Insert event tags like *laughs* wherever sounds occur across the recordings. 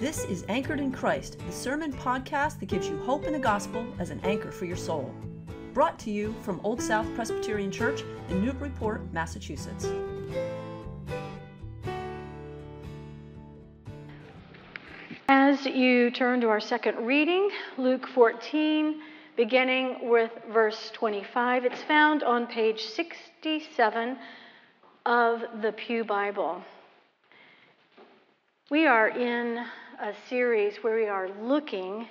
This is Anchored in Christ, the sermon podcast that gives you hope in the gospel as an anchor for your soul. Brought to you from Old South Presbyterian Church in Newburyport, Massachusetts. As you turn to our second reading, Luke 14, beginning with verse 25, it's found on page 67 of the Pew Bible. We are in a series where we are looking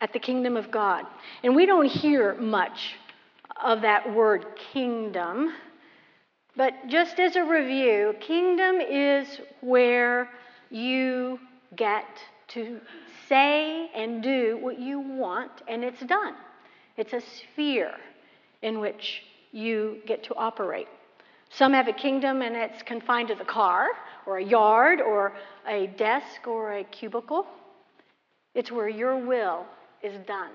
at the kingdom of God. And we don't hear much of that word kingdom. But just as a review, kingdom is where you get to say and do what you want, and it's done. It's a sphere in which you get to operate. Some have a kingdom and it's confined to the car or a yard or a desk or a cubicle. It's where your will is done.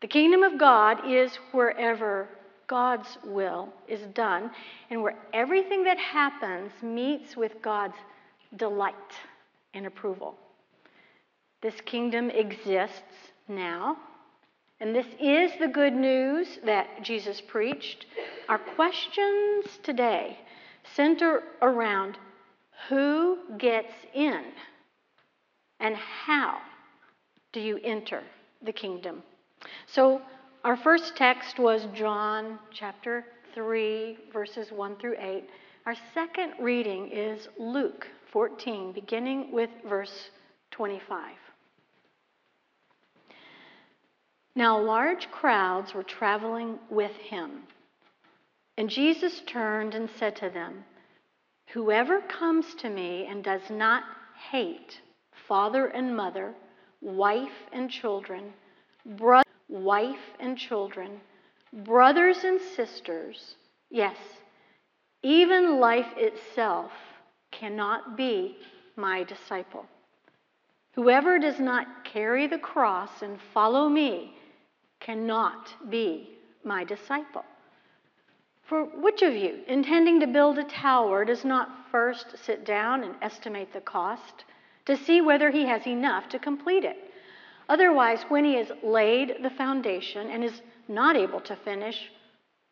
The kingdom of God is wherever God's will is done and where everything that happens meets with God's delight and approval. This kingdom exists now, and this is the good news that Jesus preached. Our questions today center around who gets in and how do you enter the kingdom. So, our first text was John chapter 3, verses 1 through 8. Our second reading is Luke 14, beginning with verse 25. Now, large crowds were traveling with him. And Jesus turned and said to them, Whoever comes to me and does not hate father and mother, wife and children, brother, wife and children, brothers and sisters, yes, even life itself cannot be my disciple. Whoever does not carry the cross and follow me cannot be my disciple. For which of you, intending to build a tower, does not first sit down and estimate the cost to see whether he has enough to complete it? Otherwise, when he has laid the foundation and is not able to finish,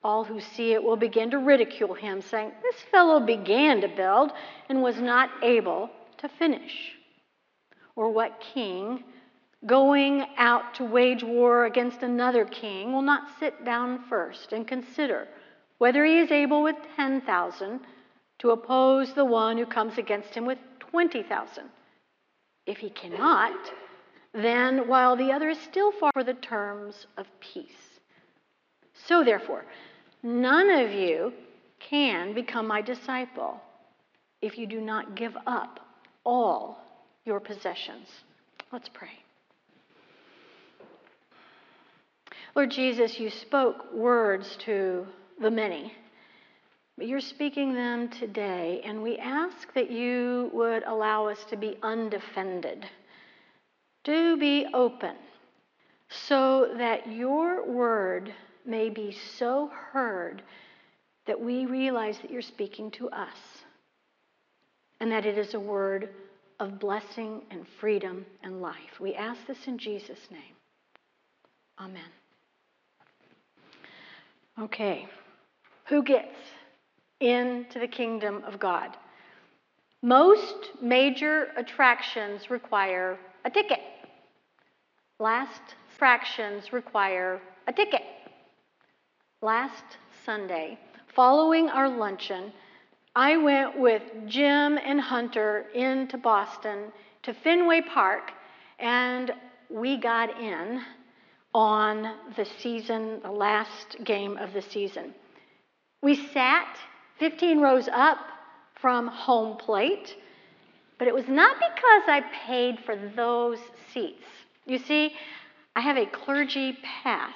all who see it will begin to ridicule him, saying, This fellow began to build and was not able to finish. Or what king, going out to wage war against another king, will not sit down first and consider whether he is able with 10,000 to oppose the one who comes against him with 20,000. If he cannot, then while the other is still far for the terms of peace. So therefore, none of you can become my disciple if you do not give up all your possessions. Let's pray. Lord Jesus, you spoke words to the many. But you're speaking them today, and we ask that you would allow us to be undefended. Do be open so that your word may be so heard that we realize that you're speaking to us and that it is a word of blessing and freedom and life. We ask this in Jesus' name. Amen. Okay. Who gets into the kingdom of God? Most major attractions require a ticket. Last attractions require a ticket. Last Sunday, following our luncheon, I went with Jim and Hunter into Boston to Fenway Park, and we got in on the season, the last game of the season. We sat 15 rows up from home plate, but it was not because I paid for those seats. You see, I have a clergy pass,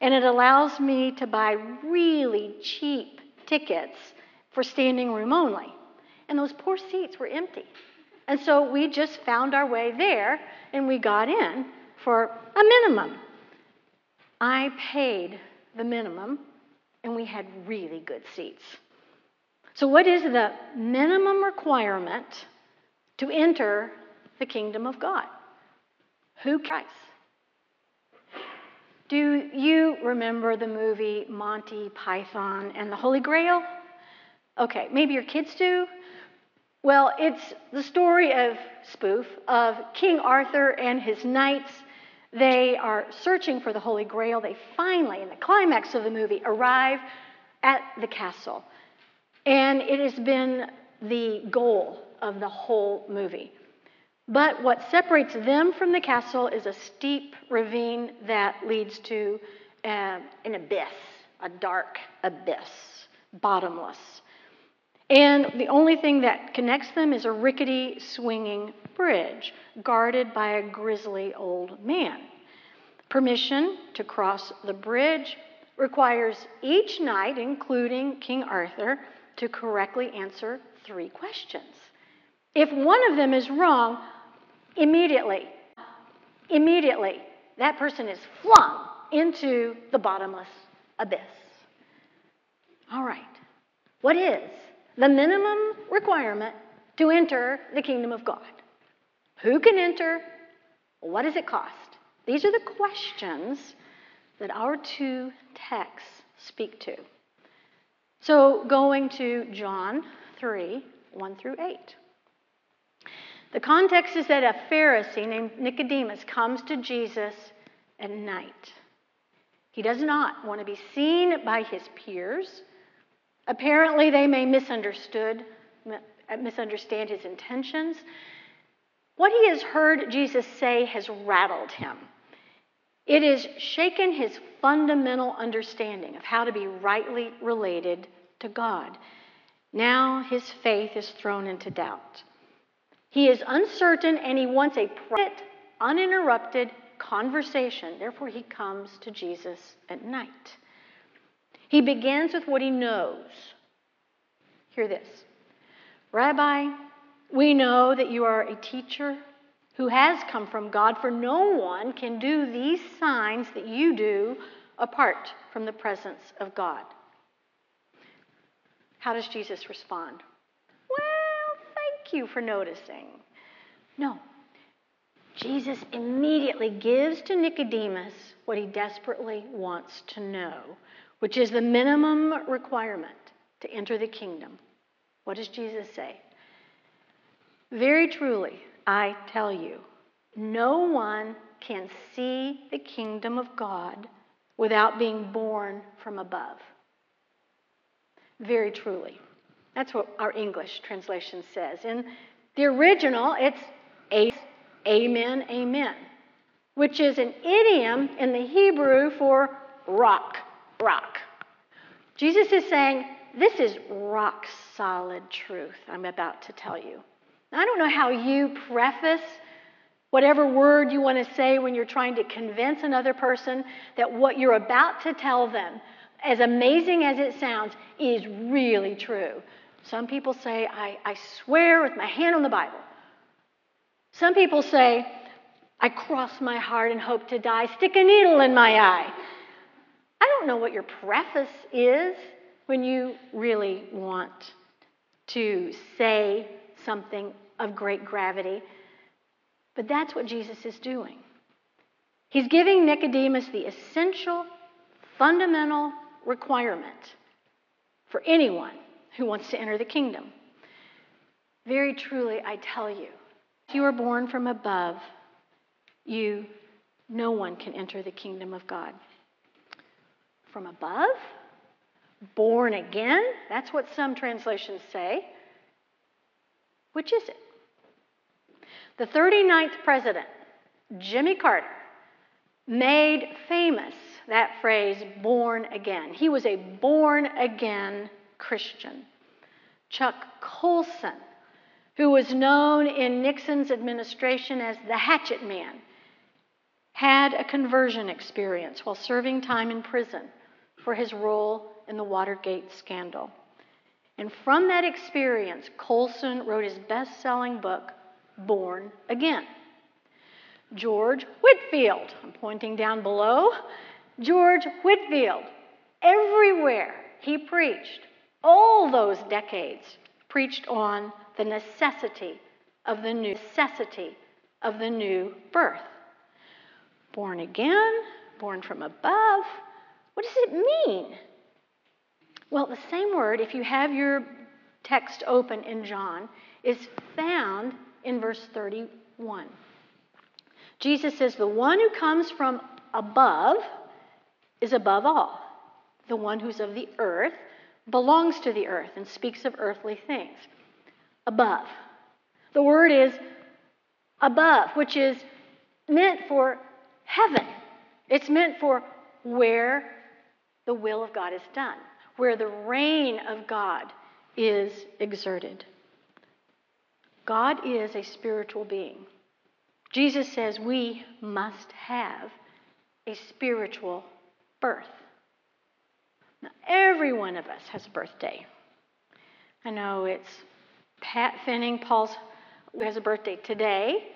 and it allows me to buy really cheap tickets for standing room only. And those poor seats were empty. And so we just found our way there and we got in for a minimum. I paid the minimum and we had really good seats. So, what is the minimum requirement to enter the kingdom of God? Who Christ? Do you remember the movie Monty Python and the Holy Grail? Okay, maybe your kids do. Well, it's the story of spoof of King Arthur and his knights. They are searching for the Holy Grail. They finally, in the climax of the movie, arrive at the castle. And it has been the goal of the whole movie. But what separates them from the castle is a steep ravine that leads to uh, an abyss, a dark abyss, bottomless. And the only thing that connects them is a rickety, swinging bridge guarded by a grisly old man. Permission to cross the bridge requires each knight, including King Arthur, to correctly answer three questions. If one of them is wrong, immediately, immediately, that person is flung into the bottomless abyss. All right, what is the minimum requirement to enter the kingdom of God? Who can enter? What does it cost? These are the questions that our two texts speak to. So, going to John 3 1 through 8. The context is that a Pharisee named Nicodemus comes to Jesus at night. He does not want to be seen by his peers. Apparently, they may misunderstood, misunderstand his intentions. What he has heard Jesus say has rattled him. It has shaken his fundamental understanding of how to be rightly related to God. Now his faith is thrown into doubt. He is uncertain and he wants a private, uninterrupted conversation. Therefore, he comes to Jesus at night. He begins with what he knows. Hear this Rabbi, we know that you are a teacher who has come from God, for no one can do these signs that you do apart from the presence of God. How does Jesus respond? Well, thank you for noticing. No. Jesus immediately gives to Nicodemus what he desperately wants to know, which is the minimum requirement to enter the kingdom. What does Jesus say? Very truly, I tell you, no one can see the kingdom of God without being born from above. Very truly. That's what our English translation says. In the original, it's amen, amen, which is an idiom in the Hebrew for rock, rock. Jesus is saying, This is rock solid truth I'm about to tell you. I don't know how you preface whatever word you want to say when you're trying to convince another person that what you're about to tell them, as amazing as it sounds, is really true. Some people say, I, I swear with my hand on the Bible. Some people say, I cross my heart and hope to die, stick a needle in my eye. I don't know what your preface is when you really want to say something of great gravity. But that's what Jesus is doing. He's giving Nicodemus the essential, fundamental requirement for anyone who wants to enter the kingdom. Very truly, I tell you, if you are born from above, you, no one can enter the kingdom of God. From above? Born again? That's what some translations say. Which is it? The 39th president, Jimmy Carter, made famous that phrase, born again. He was a born again Christian. Chuck Colson, who was known in Nixon's administration as the Hatchet Man, had a conversion experience while serving time in prison for his role in the Watergate scandal. And from that experience, Colson wrote his best selling book, Born Again. George Whitefield, I'm pointing down below. George Whitefield, everywhere he preached, all those decades, preached on the necessity of the new necessity of the new birth. Born again, born from above. What does it mean? Well, the same word, if you have your text open in John, is found in verse 31. Jesus says, The one who comes from above is above all. The one who's of the earth belongs to the earth and speaks of earthly things. Above. The word is above, which is meant for heaven. It's meant for where the will of God is done, where the reign of God is exerted. God is a spiritual being. Jesus says we must have a spiritual birth. Now, every one of us has a birthday. I know it's Pat Finning, Paul's who has a birthday today,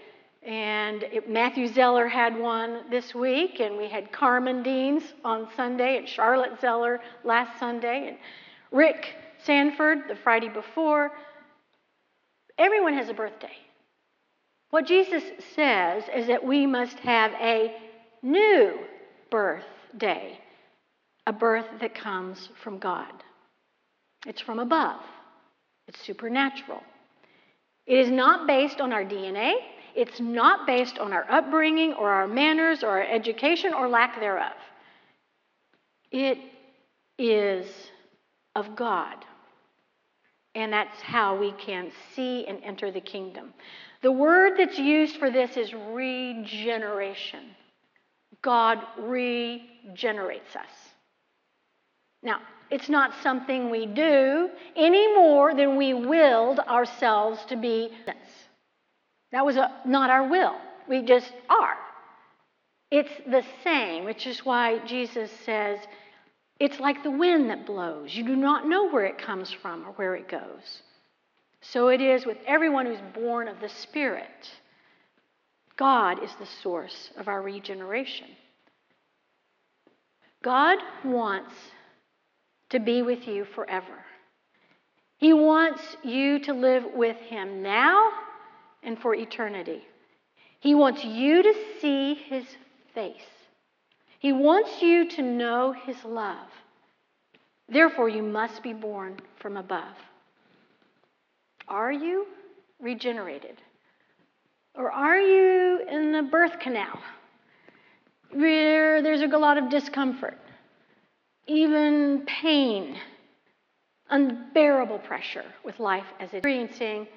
and it, Matthew Zeller had one this week, and we had Carmen Deans on Sunday, and Charlotte Zeller last Sunday, and Rick Sanford the Friday before. Everyone has a birthday. What Jesus says is that we must have a new birthday, a birth that comes from God. It's from above, it's supernatural. It is not based on our DNA. It's not based on our upbringing or our manners or our education or lack thereof. It is of God. And that's how we can see and enter the kingdom. The word that's used for this is regeneration. God regenerates us. Now, it's not something we do any more than we willed ourselves to be. That was a, not our will. We just are. It's the same, which is why Jesus says, it's like the wind that blows. You do not know where it comes from or where it goes. So it is with everyone who's born of the Spirit. God is the source of our regeneration. God wants to be with you forever. He wants you to live with Him now and for eternity. He wants you to see His face. He wants you to know His love. Therefore, you must be born from above. Are you regenerated? Or are you in the birth canal where there's a lot of discomfort, even pain, unbearable pressure with life as it's experiencing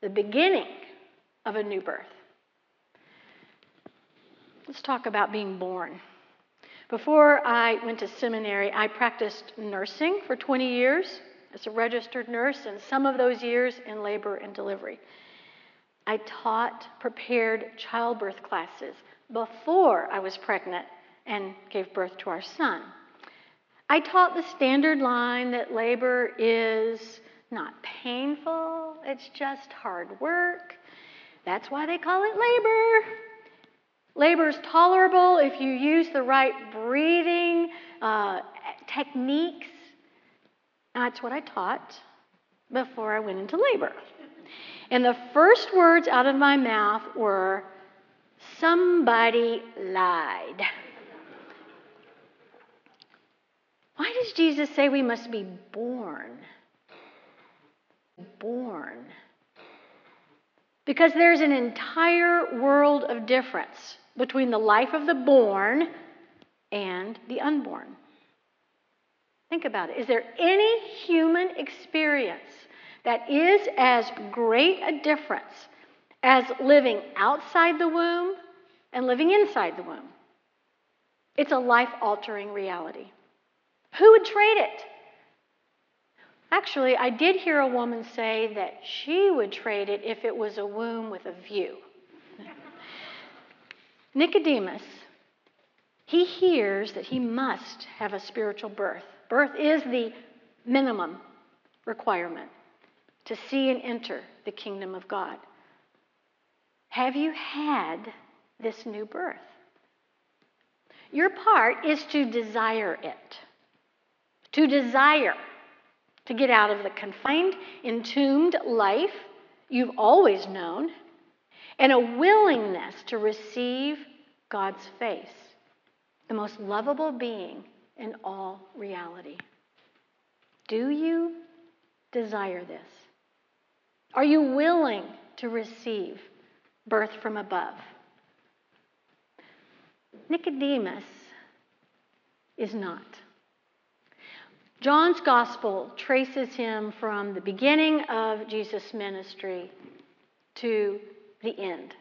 the beginning of a new birth? Let's talk about being born. Before I went to seminary, I practiced nursing for 20 years as a registered nurse, and some of those years in labor and delivery. I taught prepared childbirth classes before I was pregnant and gave birth to our son. I taught the standard line that labor is not painful, it's just hard work. That's why they call it labor. Labor is tolerable if you use the right breathing uh, techniques. That's what I taught before I went into labor. And the first words out of my mouth were, Somebody lied. Why does Jesus say we must be born? Born. Because there's an entire world of difference between the life of the born and the unborn. Think about it. Is there any human experience that is as great a difference as living outside the womb and living inside the womb? It's a life altering reality. Who would trade it? Actually, I did hear a woman say that she would trade it if it was a womb with a view. *laughs* Nicodemus, he hears that he must have a spiritual birth. Birth is the minimum requirement to see and enter the kingdom of God. Have you had this new birth? Your part is to desire it, to desire to get out of the confined, entombed life you've always known and a willingness to receive God's face, the most lovable being in all reality. Do you desire this? Are you willing to receive birth from above? Nicodemus is not. John's gospel traces him from the beginning of Jesus' ministry to the end.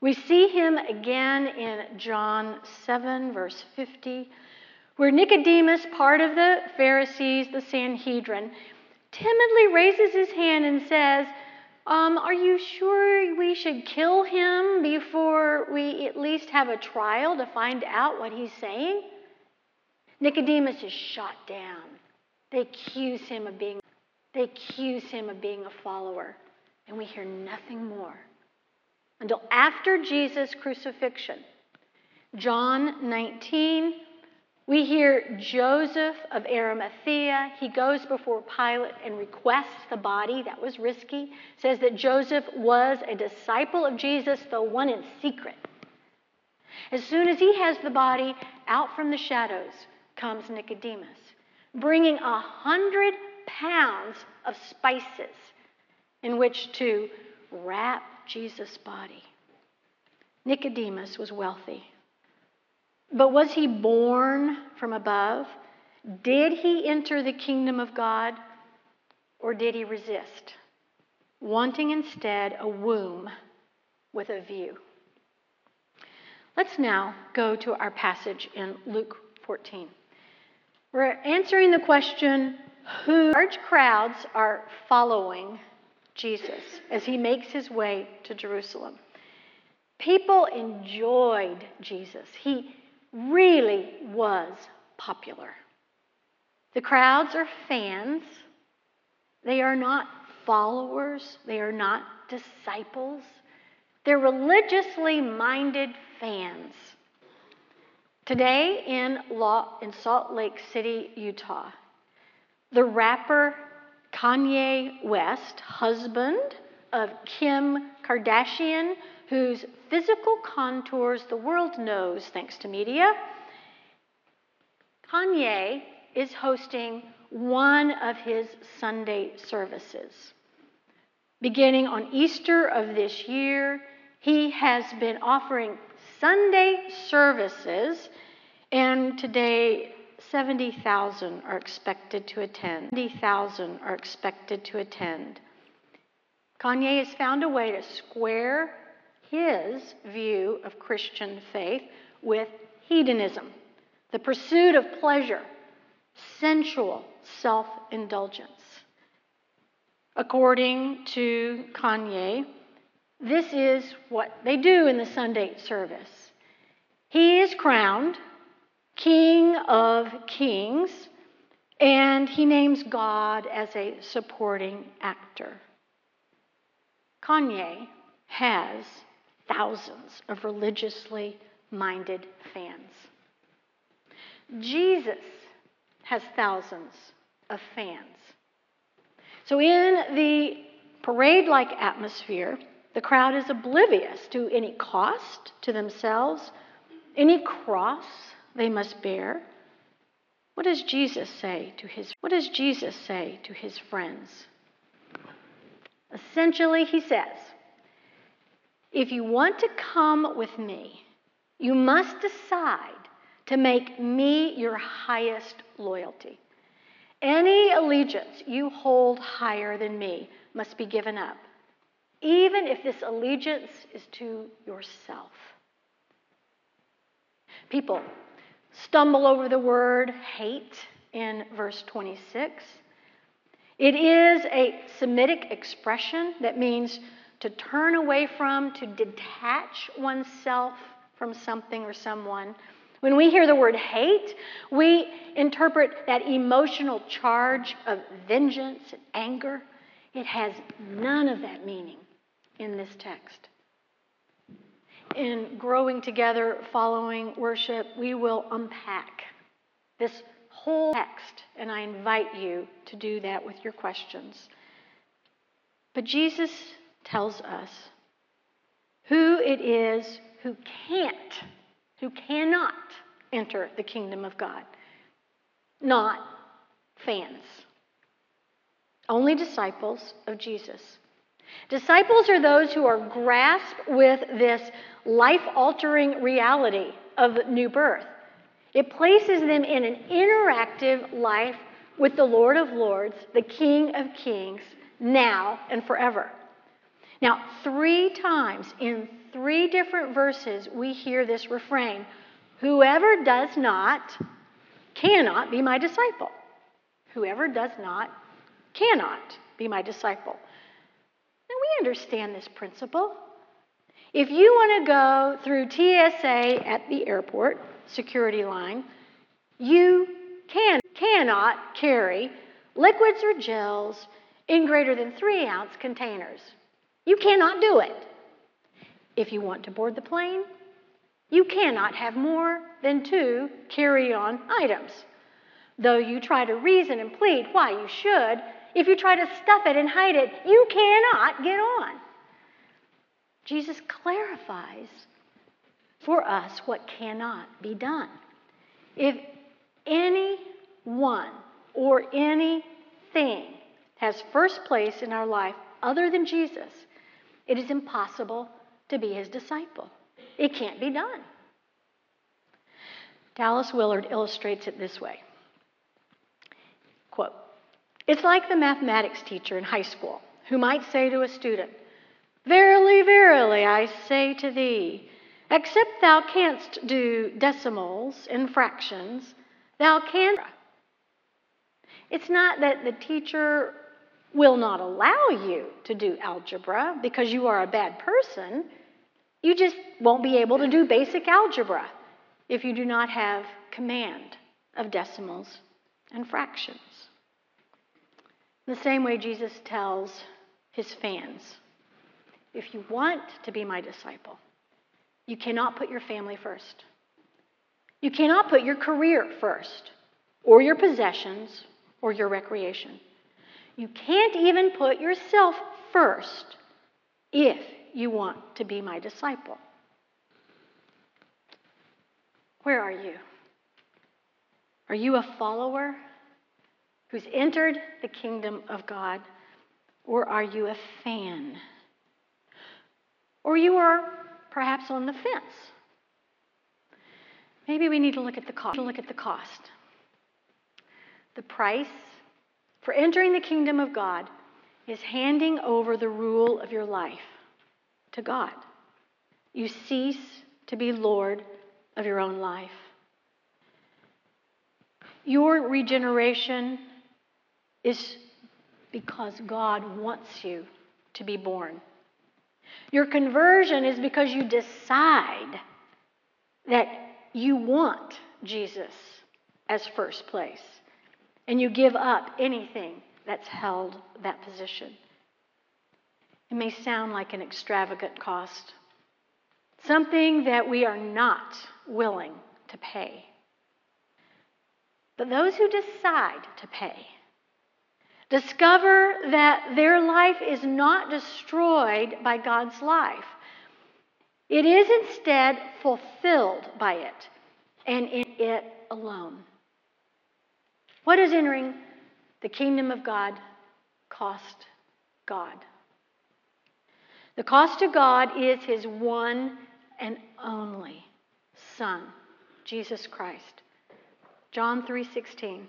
We see him again in John 7, verse 50, where Nicodemus, part of the Pharisees, the Sanhedrin, timidly raises his hand and says, um, Are you sure we should kill him before we at least have a trial to find out what he's saying? Nicodemus is shot down. They accuse him of being they accuse him of being a follower, and we hear nothing more until after Jesus' crucifixion. John 19, we hear Joseph of Arimathea. He goes before Pilate and requests the body. That was risky. Says that Joseph was a disciple of Jesus, though one in secret. As soon as he has the body out from the shadows, comes Nicodemus, bringing a hundred pounds of spices in which to wrap Jesus' body. Nicodemus was wealthy. But was he born from above? Did he enter the kingdom of God? Or did he resist, wanting instead a womb with a view? Let's now go to our passage in Luke 14. We're answering the question who large crowds are following Jesus as he makes his way to Jerusalem. People enjoyed Jesus. He really was popular. The crowds are fans. They are not followers. They are not disciples. They're religiously minded fans. Today in, Law, in Salt Lake City, Utah, the rapper Kanye West, husband of Kim Kardashian, whose physical contours the world knows thanks to media, Kanye is hosting one of his Sunday services. Beginning on Easter of this year, he has been offering Sunday services, and today 70,000 are expected to attend. 70,000 are expected to attend. Kanye has found a way to square his view of Christian faith with hedonism, the pursuit of pleasure, sensual self indulgence. According to Kanye, this is what they do in the Sunday service. He is crowned King of Kings, and he names God as a supporting actor. Kanye has thousands of religiously minded fans. Jesus has thousands of fans. So, in the parade like atmosphere, the crowd is oblivious to any cost to themselves, any cross they must bear. What does Jesus say to his What does Jesus say to his friends? Essentially, he says, if you want to come with me, you must decide to make me your highest loyalty. Any allegiance you hold higher than me must be given up even if this allegiance is to yourself. People stumble over the word hate in verse 26. It is a Semitic expression that means to turn away from, to detach oneself from something or someone. When we hear the word hate, we interpret that emotional charge of vengeance and anger. It has none of that meaning in this text. In growing together following worship, we will unpack this whole text, and I invite you to do that with your questions. But Jesus tells us who it is who can't, who cannot enter the kingdom of God, not fans. Only disciples of Jesus. Disciples are those who are grasped with this life altering reality of new birth. It places them in an interactive life with the Lord of Lords, the King of Kings, now and forever. Now, three times in three different verses, we hear this refrain Whoever does not cannot be my disciple. Whoever does not cannot be my disciple. Now, we understand this principle. If you want to go through TSA at the airport, security line, you can, cannot carry liquids or gels in greater than three ounce containers. You cannot do it. If you want to board the plane, you cannot have more than two carry on items. Though you try to reason and plead why you should, if you try to stuff it and hide it, you cannot get on. Jesus clarifies for us what cannot be done. If anyone or anything has first place in our life other than Jesus, it is impossible to be his disciple. It can't be done. Dallas Willard illustrates it this way It's like the mathematics teacher in high school who might say to a student, Verily, verily, I say to thee, except thou canst do decimals and fractions, thou canst. It's not that the teacher will not allow you to do algebra because you are a bad person. You just won't be able to do basic algebra if you do not have command of decimals and fractions. In the same way, Jesus tells his fans if you want to be my disciple, you cannot put your family first. You cannot put your career first, or your possessions, or your recreation. You can't even put yourself first if you want to be my disciple. Where are you? Are you a follower who's entered the kingdom of God, or are you a fan? Or you are perhaps on the fence. Maybe we need to look at the cost. Look at the cost. The price for entering the kingdom of God is handing over the rule of your life to God. You cease to be Lord of your own life. Your regeneration is because God wants you to be born. Your conversion is because you decide that you want Jesus as first place and you give up anything that's held that position. It may sound like an extravagant cost, something that we are not willing to pay. But those who decide to pay discover that their life is not destroyed by God's life. It is instead fulfilled by it and in it alone. What does entering the kingdom of God cost God? The cost to God is his one and only Son, Jesus Christ. John 3:16.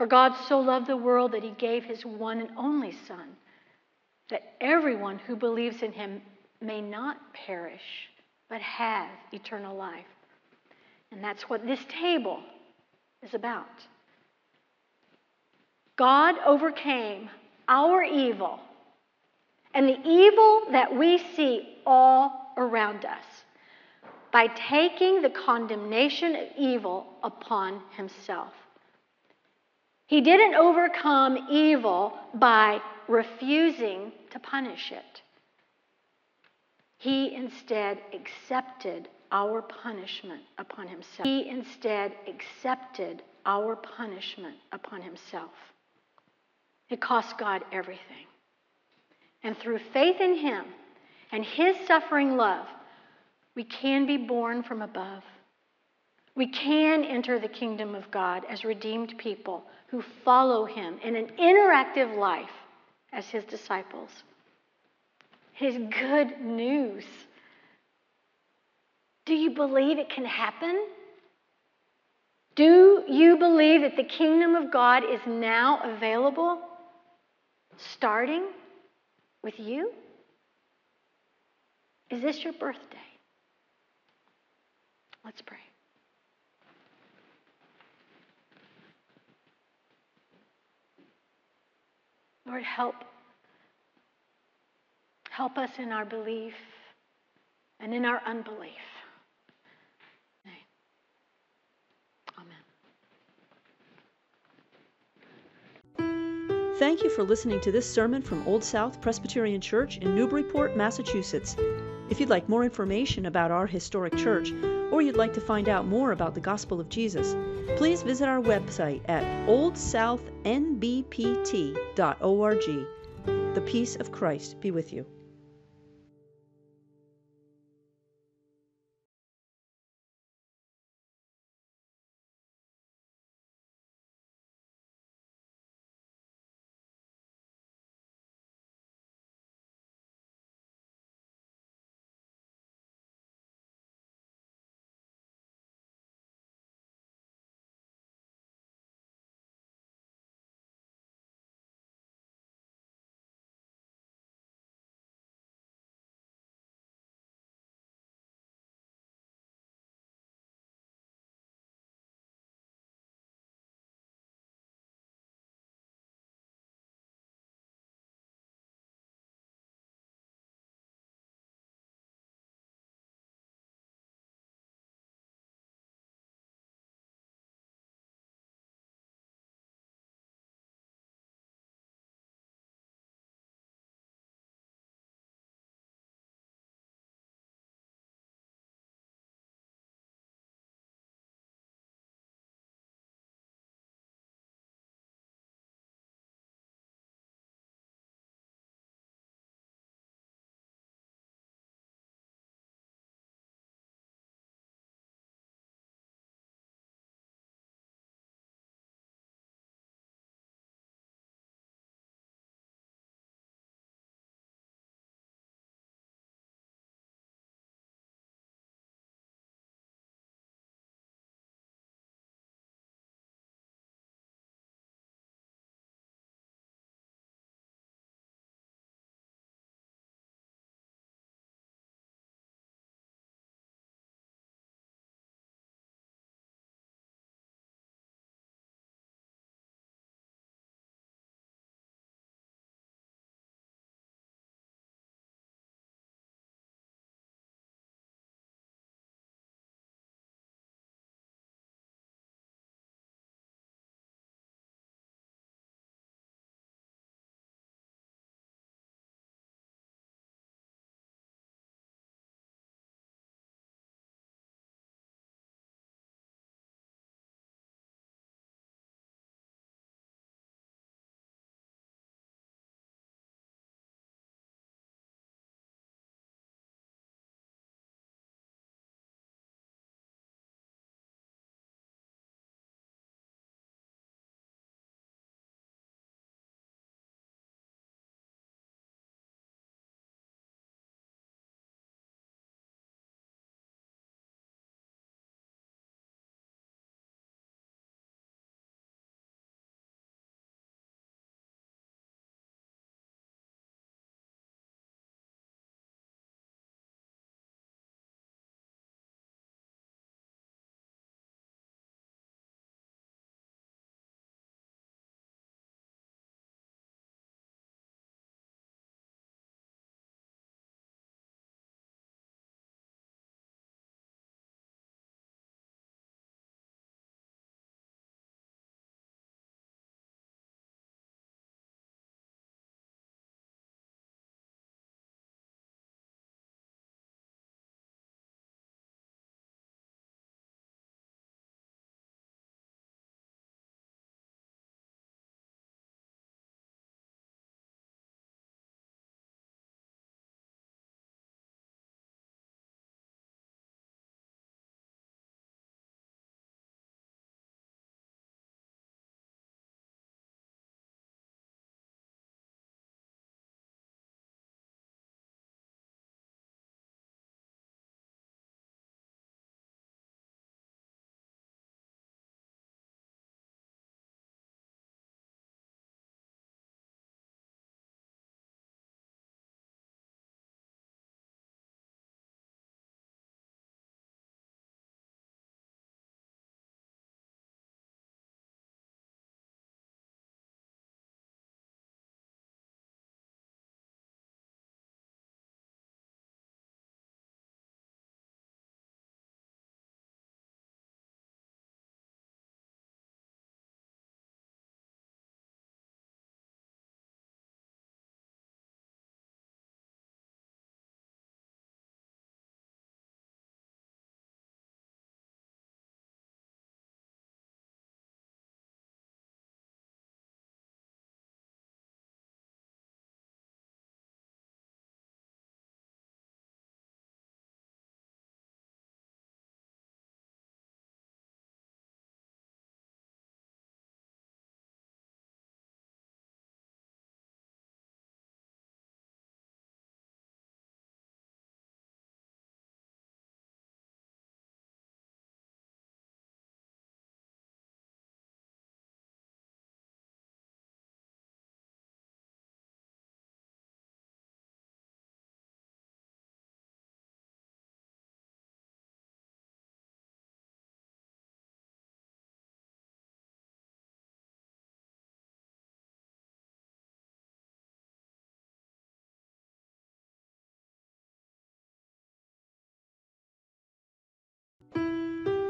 For God so loved the world that he gave his one and only Son, that everyone who believes in him may not perish, but have eternal life. And that's what this table is about. God overcame our evil and the evil that we see all around us by taking the condemnation of evil upon himself. He didn't overcome evil by refusing to punish it. He instead accepted our punishment upon himself. He instead accepted our punishment upon himself. It cost God everything. And through faith in him and his suffering love, We can be born from above. We can enter the kingdom of God as redeemed people who follow Him in an interactive life as His disciples. His good news. Do you believe it can happen? Do you believe that the kingdom of God is now available, starting with you? Is this your birthday? Let's pray. Lord, help. Help us in our belief and in our unbelief. Amen. Thank you for listening to this sermon from Old South Presbyterian Church in Newburyport, Massachusetts. If you'd like more information about our historic church, or you'd like to find out more about the gospel of Jesus, please visit our website at oldsouthnbpt.org. The peace of Christ be with you.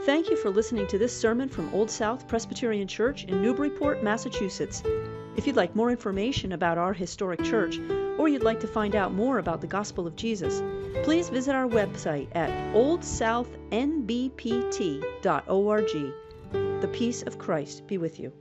Thank you for listening to this sermon from Old South Presbyterian Church in Newburyport, Massachusetts. If you'd like more information about our historic church, or you'd like to find out more about the gospel of Jesus, please visit our website at oldsouthnbpt.org. The peace of Christ be with you.